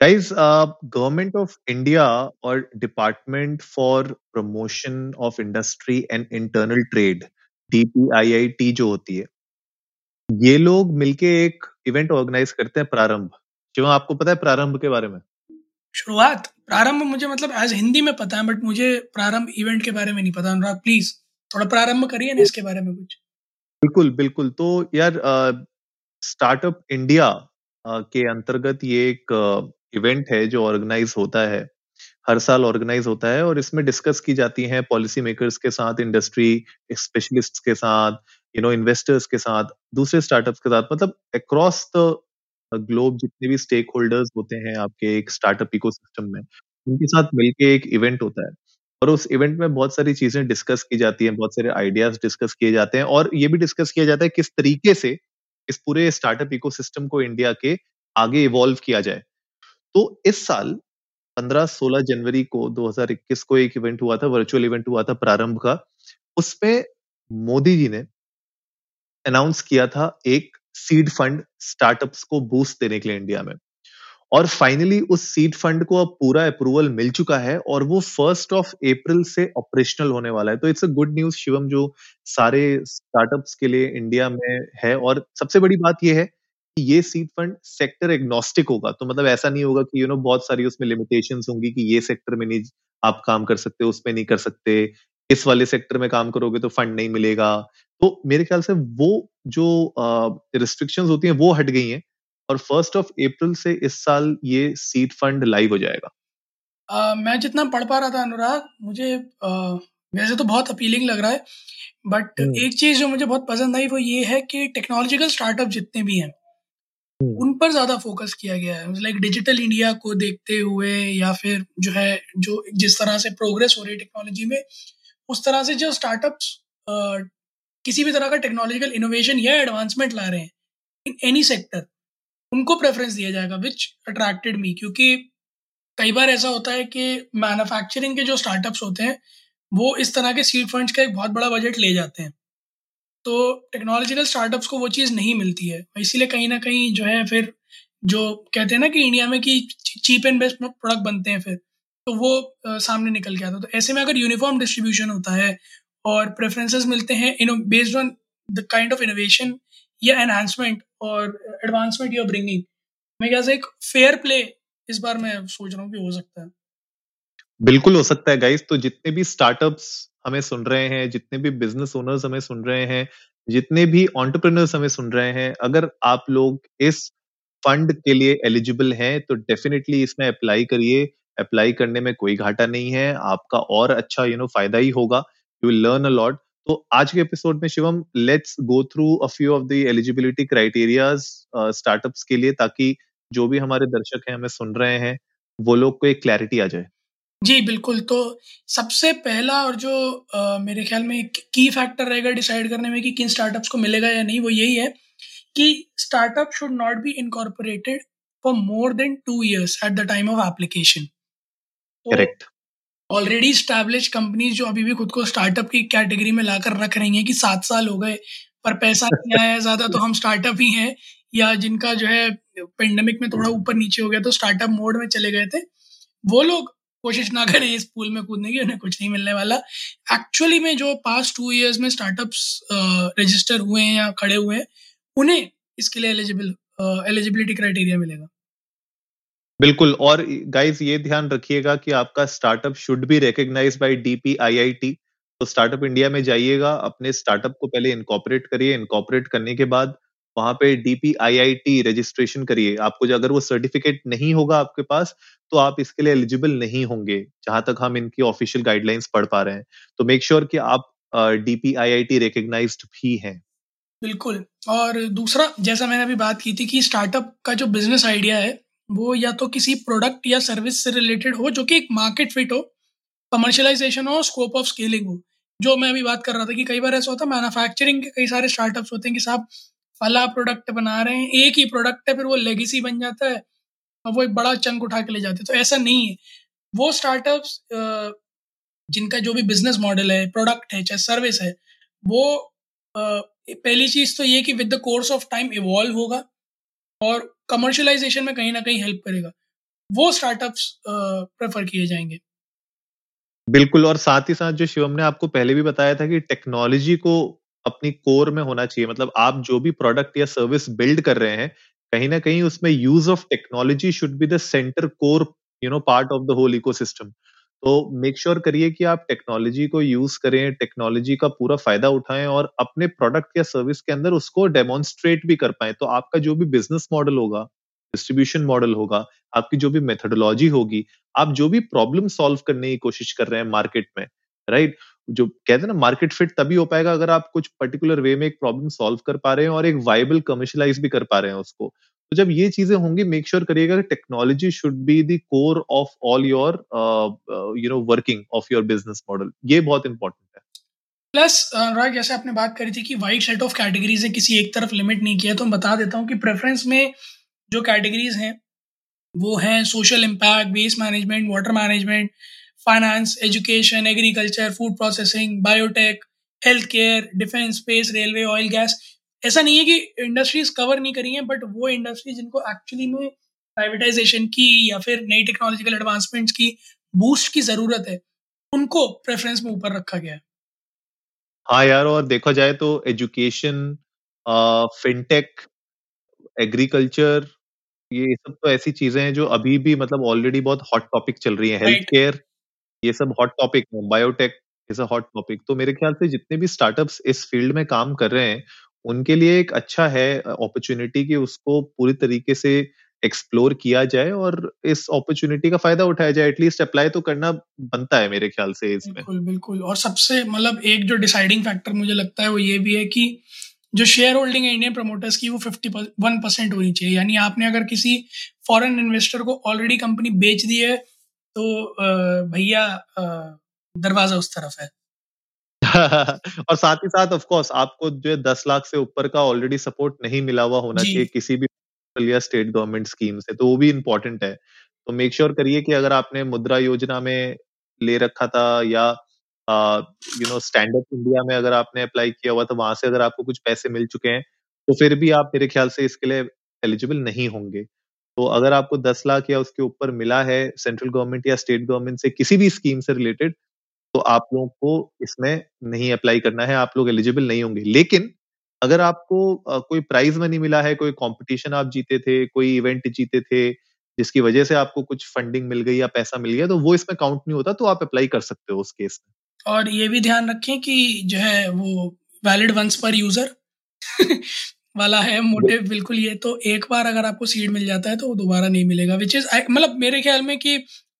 Guys government of India और department for promotion of industry and internal trade DPIIT जो होती है ये लोग मिलके एक इवेंट ऑर्गेनाइज करते हैं प्रारंभ। शिवम आपको पता है प्रारंभ के बारे में? शुरुआत प्रारंभ मुझे मतलब एज हिंदी में पता है बट मुझे प्रारंभ इवेंट के बारे में नहीं पता। अनुराग प्लीज़ थोड़ा प्रारंभ करिए ना इसके बारे में कुछ। बिल्कुल बिल्कुल। तो यार स्टार्टअप इंडिया के अंतर्गत ये एक इवेंट है जो ऑर्गेनाइज होता है, हर साल ऑर्गेनाइज होता है और इसमें डिस्कस की जाती है पॉलिसी मेकर्स के साथ इंडस्ट्री स्पेशलिस्ट के साथ यू नो इन्वेस्टर्स के साथ, दूसरे स्टार्टअप्स के साथ मतलब अक्रॉस द ग्लोब जितने भी स्टेक होल्डर्स होते हैं आपके एक स्टार्टअप इकोसिस्टम में, उनके साथ मिलके एक इवेंट होता है। और उस इवेंट में बहुत सारी चीज़ें डिस्कस की जाती हैं, बहुत सारे आइडियाज़ डिस्कस किए जाते हैं और ये भी डिस्कस किया जाता है किस तरीके से इस पूरे स्टार्टअप इकोसिस्टम को इंडिया के आगे इवॉल्व किया जाए। तो इस साल 15-16 जनवरी को 2021 को एक इवेंट हुआ था वर्चुअल इवेंट हुआ था प्रारंभ का। उसमें मोदी जी ने अनाउंस किया था एक सीड फंड स्टार्टअप्स को बूस्ट देने के लिए इंडिया में। और फाइनली उस सीड फंड को अब पूरा अप्रूवल मिल चुका है और वो फ़र्स्ट ऑफ़ अप्रैल से ऑपरेशनल होने वाला है। तो it's a good news Shivam, जो सारे स्टार्टअप्स के लिए इंडिया में है। और सबसे बड़ी बात ये है ये सीड फंड सेक्टर एग्नोस्टिक होगा। तो मतलब ऐसा नहीं होगा कि यू you नो know, बहुत सारी उसमें लिमिटेशन होंगी कि ये सेक्टर में नहीं आप काम कर सकते उसमें नहीं कर सकते। इस वाले सेक्टर में काम करोगे तो फंड नहीं मिलेगा। तो मेरे ख्याल से वो जो रिस्ट्रिक्शंस होती हैं वो हट गई हैं और फ़र्स्ट ऑफ़ अप्रैल से इस साल ये सीट फंड लाइव हो जाएगा। uh, मैं जितना पढ़ पा रहा था अनुराग मुझे uh, वैसे तो बहुत अपीलिंग लग रहा है। बट एक चीज़ जो मुझे बहुत पसंद आई वो ये है कि टेक्नोलॉजिकल स्टार्टअप जितने भी हैं उन पर ज़्यादा फोकस किया गया है। लाइक डिजिटल इंडिया को देखते हुए या फिर जो है, जो जिस तरह से प्रोग्रेस हो रही है टेक्नोलॉजी में, उस तरह से जो स्टार्टअप्स किसी भी तरह का टेक्नोलॉजिकल इनोवेशन या एडवांसमेंट ला रहे हैं इन एनी सेक्टर उनको प्रेफरेंस दिया जाएगा विच अट्रैक्टेड मी क्योंकि कई बार ऐसा होता है कि मैन्युफैक्चरिंग के जो स्टार्टअप्स होते हैं, वो इस तरह के सीड फंड्स का एक बहुत बड़ा बजट ले जाते हैं। तो टेक्नोलॉजिकल स्टार्टअप्स को वो चीज़ नहीं मिलती है। इसीलिए कहीं ना कहीं जो है फिर जो कहते हैं ना कि इंडिया में कि चीप एंड बेस्ट प्रोडक्ट बनते हैं फिर तो वो आ, सामने निकल के आता तो ऐसे में अगर यूनिफॉर्म डिस्ट्रीब्यूशन होता है और प्रेफरेंसेस मिलते हैं in based on the kind of innovation या एनहांसमेंट और एडवांसमेंट यू आर ब्रिंगिंग मैं क्या एक फेयर प्ले इस बार मैं सोच रहा हूँ कि हो सकता है। बिल्कुल हो सकता है गाइस तो जितने भी स्टार्टअप्स हमें सुन रहे हैं, जितने भी बिज़नेस ओनर्स हमें सुन रहे हैं, जितने भी ऑन्टरप्रिनर्स हमें सुन रहे हैं, अगर आप लोग इस फंड के लिए एलिजिबल हैं तो डेफिनेटली इसमें अप्लाई करिए। अप्लाई करने में कोई घाटा नहीं है। आपका और अच्छा यू नो फ़ायदा ही होगा। You will learn a lot तो आज के एपिसोड में Shivam let's go through a few of the eligibility criterias startups के लिए, ताकि जो भी हमारे दर्शक हैं, हमें सुन रहे हैं, वो लोग को एक क्लैरिटी आ जाए। जी बिल्कुल। तो सबसे पहला और जो आ, मेरे ख्याल में की फैक्टर रहेगा डिसाइड करने में कि किन स्टार्टअप्स को मिलेगा या नहीं वो यही है कि startup should not be incorporated for more than two years at the time of application correct already establish companies जो अभी भी खुद को स्टार्टअप की कैटेगरी में लाकर रख रही हैं कि सात साल हो गए पर पैसा नहीं आया ज़्यादा तो हम स्टार्टअप ही हैं या जिनका जो है पेंडेमिक में थोड़ा ऊपर नीचे हो गया तो स्टार्टअप मोड में चले गए थे वो लोग कोशिश ना करें इस पूल में कूदने की, उन्हें कुछ नहीं मिलने वाला। एक्चुअली में जो पास्ट टू इयर्स में स्टार्टअप्स रजिस्टर हुए हैं या खड़े हुए हैं, उन्हें इसके लिए एलिजिबल एलिजिबिलिटी क्राइटेरिया मिलेगा। बिल्कुल, और गाइस ये ध्यान रखिएगा कि आपका startup should be recognise by DPIIT तो स्टार्टअप इंडिया में जाइएगा, अपने स्टार्टअप को पहले इनकॉपरेट करिए। इनकॉपरेट करने के बाद वहाँ पे डीपीआईआईटी रजिस्ट्रेशन करिए। आपको अगर वो सर्टिफिकेट नहीं होगा आपके पास तो आप इसके लिए एलिजिबल नहीं होंगे, जहाँ तक हम इनकी ऑफिशियल गाइडलाइंस पढ़ पा रहे हैं। तो मेक श्योर sure कि आप डीपीआईआईटी रिकग्नाइज्ड भी हैं। बिल्कुल। और दूसरा, जैसा मैंने अभी बात की थी कि स्टार्टअप का जो बिज़नेस आइडिया है, वो या तो किसी प्रोडक्ट या सर्विस से रिलेटेड हो, जो कि एक मार्केट फिट हो कमर्शलाइजेशन हो स्कोप ऑफ़ स्केलिंग हो। जो मैं अभी बात कर रहा था कि कई बार ऐसा होता है मैन्युफैक्चरिंग के कई सारे स्टार्टअप्स होते हैं कि साहब फला प्रोडक्ट बना रहे हैं, एक ही प्रोडक्ट है, फिर वो लेगेसी बन जाता है और वो एक बड़ा चंक उठा के ले जाते हैं। तो ऐसा नहीं है। वो स्टार्टअप्स जिनका जो भी बिज़नेस मॉडल है, प्रोडक्ट है, चाहे सर्विस है, वो पहली चीज़ तो ये कि with the course of time evolve होगा और कमर्शलाइजेशन में कहीं ना कहीं हेल्प करेगा। वो स्टार्टअप्स प्रेफर किए जाएँगे। बिल्कुल, और साथ ही साथ जो शिवम ने आपको पहले भी बताया था कि टेक्नोलॉजी को अपनी कोर में होना चाहिए। मतलब आप जो भी प्रोडक्ट या सर्विस बिल्ड कर रहे हैं, कहीं ना कहीं उसमें use of technology should be the centre core you know part of the whole ecosystem तो मेक श्योर करिए कि आप टेक्नोलॉजी को यूज़ करें टेक्नोलॉजी का पूरा फ़ायदा उठाएँ और अपने प्रोडक्ट या सर्विस के अंदर उसको डेमोन्स्ट्रेट भी कर पाए। तो आपका जो भी बिज़नेस मॉडल होगा डिस्ट्रीब्यूशन मॉडल होगा, आपकी जो भी मेथोडोलॉजी होगी, आप जो भी प्रॉब्लम सॉल्व करने की कोशिश कर रहे हैं मार्केट में राइट जो कहते हैं ना मार्केट फिट तभी हो पाएगा अगर आप कुछ पर्टिकुलर वे में एक प्रॉब्लम सॉल्व कर पा रहे हैं और एक वाइबल कमर्शलाइज भी कर पा रहे हैं उसको। तो जब ये चीज़ें होंगी मेक श्योर करिएगा technology should be the core of all your you know working of your business model ये बहुत इंपॉर्टेंट है। प्लस अनुराग जैसे आपने बात करी थी कि वाइड सेट ऑफ़ कैटेगरीज है, किसी एक तरफ़ लिमिट नहीं किया तो मैं बता देता हूँ कि प्रेफरेंस में जो कैटेगरीज हैं, वो हैं social impact waste management water management finance education agriculture food processing biotech health care defence space railway oil gas ऐसा नहीं है कि इंडस्ट्रीज़ कवर नहीं करी हैं बट वो इंडस्ट्री जिनको एक्चुअली में प्राइवेटाइजेशन की या फिर नई टेक्नोलॉजिकल एडवांसमेंट्स की बूस्ट की ज़रूरत है उनको प्रेफरेंस में ऊपर रखा गया है। हाँ यार और देखा जाए तो एजुकेशन फिनटेक एग्रीकल्चर ये सब तो ऐसी चीज़ें हैं जो अभी भी मतलब ऑलरेडी बहुत हॉट टॉपिक चल रही है। हेल्थ केयर ये सब हॉट टॉपिक है biotech is a hot topic तो मेरे ख्याल से जितने भी स्टार्टअप्स इस फ़ील्ड में काम कर रहे हैं, उनके लिए एक अच्छा है अपॉर्चुनिटी कि उसको पूरी तरीके से एक्सप्लोर किया जाए और इस अपॉर्चुनिटी का फ़ायदा उठाया जाए. एटलीस्ट अप्लाई तो करना बनता है मेरे ख्याल से इसमें. बिल्कुल बिल्कुल. और सबसे मतलब एक जो डिसाइडिंग फैक्टर मुझे लगता है वो ये भी है कि जो शेयर होल्डिंग है इंडियन प्रमोटर्स की वो फिफ्टी वन परसेंट होनी चाहिए. यानी आपने अगर किसी फॉरेन इन्वेस्टर को ऑलरेडी कंपनी बेच दी है तो भैया दरवाज़ा उस तरफ़ है। और साथ ही साथ ऑफ़ कोर्स आपको जो है दस लाख से ऊपर का ऑलरेडी सपोर्ट नहीं मिला हुआ होना चाहिए किसी भी या स्टेट गवर्नमेंट स्कीम से तो वो भी इम्पोर्टेंट है। तो मेक श्योर sure करिए कि अगर आपने मुद्रा योजना में ले रखा था या you know stand up India में अगर आपने अप्लाई किया हुआ तो वहाँ से अगर आपको कुछ पैसे मिल चुके हैं तो फिर भी आप मेरे ख्याल से इसके लिए एलिजिबल नहीं होंगे। तो अगर आपको दस लाख या उसके ऊपर मिला है सेंट्रल गवर्नमेंट या स्टेट गवर्नमेंट से किसी भी स्कीम से रिलेटेड तो आप लोगों को इसमें नहीं अप्लाई करना है, आप लोग एलिजिबल नहीं होंगे। लेकिन अगर आपको कोई प्राइज मनी मिला है, कोई कंपटीशन आप जीते थे, कोई इवेंट जीते थे, जिसकी वजह से आपको कुछ फंडिंग मिल गई या पैसा मिल गया तो वो इसमें काउंट नहीं होता तो आप अप्लाई कर सकते हो उस केस में। और ये भी ध्यान रखें कि जो है वो वैलिड वंस पर यूज़र वाला है मोटिव बिल्कुल ये तो एक बार अगर आपको सीड मिल जाता है तो दोबारा नहीं मिलेगा विच इज़ मतलब मेरे ख्याल में कि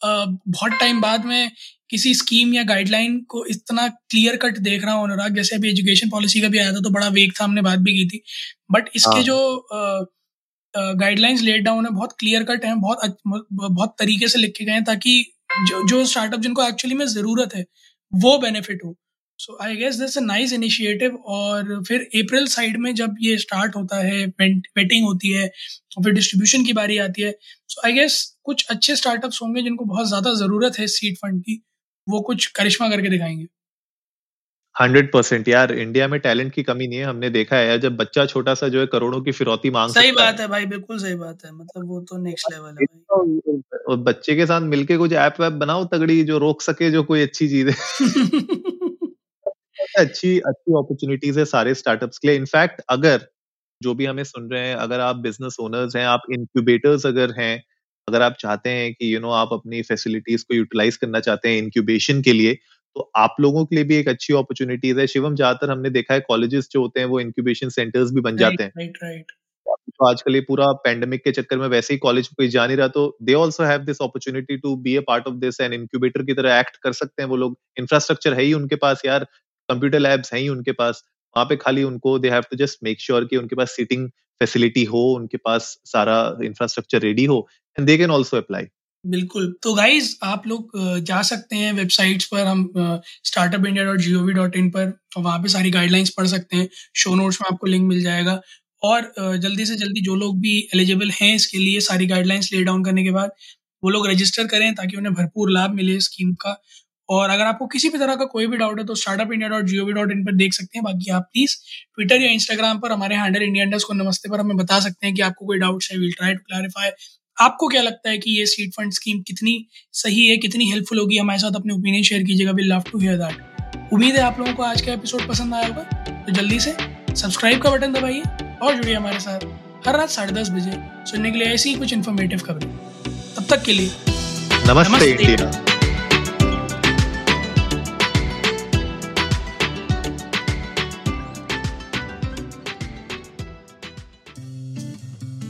बहुत टाइम बाद में किसी स्कीम या गाइडलाइन को इतना क्लियर कट देख रहा हूँ अनुराग जैसे अभी एजुकेशन पॉलिसी का भी आया था तो बड़ा वेग था हमने बात भी की थी बट इसके हाँ। जो गाइडलाइंस लेट डाउन है बहुत क्लियर कट है बहुत बहुत तरीके से लिखे गए हैं ताकि जो जो स्टार्टअप जिनको एक्चुअली में ज़रूरत है वो बेनिफिट हो so I guess this a nice initiative और फिर अप्रैल साइड में जब ये स्टार्ट होता है वेटिंग होती है और फिर डिस्ट्रीब्यूशन की बारी आती है। सो आई गेस कुछ अच्छे स्टार्टअप्स होंगे जिनको बहुत ज़्यादा ज़रूरत है सीड फंड की वो कुछ करिश्मा करके दिखाएँगे। हंड्रेड परसेंट यार इंडिया में टैलेंट की कमी नहीं है हमने देखा है यार जब बच्चा छोटा सा जो है करोड़ों की फिरौती मांग सही बात है भाई बिल्कुल सही बात है मतलब वो तो नेक्स्ट लेवल है और बच्चे के साथ मिलके कुछ ऐप वैप बनाओ तगड़ी जो रोक सके जो कोई अच्छी चीज़ है। अच्छी अच्छी अपॉर्चुनिटीज़ है सारे स्टार्टअप्स के लिए। इनफैक्ट अगर जो भी हमें सुन रहे हैं अगर आप बिज़नेस ओनर्स हैं आप इंक्यूबेटर्स अगर हैं अगर आप चाहते हैं कि यू नो आप अपनी फैसिलिटीज़ को यूटिलाइज करना चाहते हैं इंक्यूबेशन के लिए तो आप लोगों के लिए भी एक अच्छी अपॉर्चुनिटीज़ है। शिवम ज़्यादातर हमने देखा है कॉलेजेस जो होते हैं वो इंक्यूबेशन सेंटर्स भी बन जाते हैं। राइट राइट तो आजकल ये पूरा पेंडेमिक के चक्कर में वैसे ही कॉलेज कोई जा नहीं रहा तो they also have this opportunity to be a part of this and incubator की तरह एक्ट कर सकते हैं वो लोग। इंफ्रास्ट्रक्चर है ही उनके पास यार। कंप्यूटर लैब्स हैं ही उनके पास, वहाँ पे खाली उनको they have to just make sure कि उनके पास सीटिंग फैसिलिटी हो, उनके पास सारा इंफ्रास्ट्रक्चर रेडी हो and they can also apply बिल्कुल। तो गाइज़ आप लोग जा सकते हैं वेबसाइट्स पर, हम startup India dot G O V dot in पर वहाँ पे सारी गाइडलाइंस पढ़ सकते हैं। शो नोट्स में आपको लिंक मिल जाएगा। और जल्दी से जल्दी जो लोग भी एलिजिबल हैं इसके लिए सारी गाइडलाइंस ले डाउन करने के बाद, वो लोग रजिस्टर करें ताकि उन्हें भरपूर लाभ मिले स्कीम का। और अगर आपको किसी भी तरह का कोई भी डाउट है तो startup India dot G O V dot in पर देख सकते हैं। बाकी आप प्लीज़ ट्विटर या इंस्टाग्राम पर हमारे हैंडल इंडिया को नमस्ते पर हमें बता सकते हैं कि आपको कोई डाउट है विल ट्राई टू क्लैरिफाई आपको क्या लगता है कि ये सीट फंड स्कीम कितनी सही है कितनी हेल्पफुल होगी? हमारे साथ अपने ओपिनियन शेयर कीजिएगा will love to hear that उम्मीद है आप लोगों को आज का एपिसोड पसंद आया होगा। तो जल्दी से सब्सक्राइब का बटन दबाइए और जुड़िए हमारे साथ हर रात साढ़े दस बजे सुनने के लिए ऐसी ही कुछ इन्फॉर्मेटिव खबरें। तब तक के लिए नमस्ते, नमस्ते। इंडिया।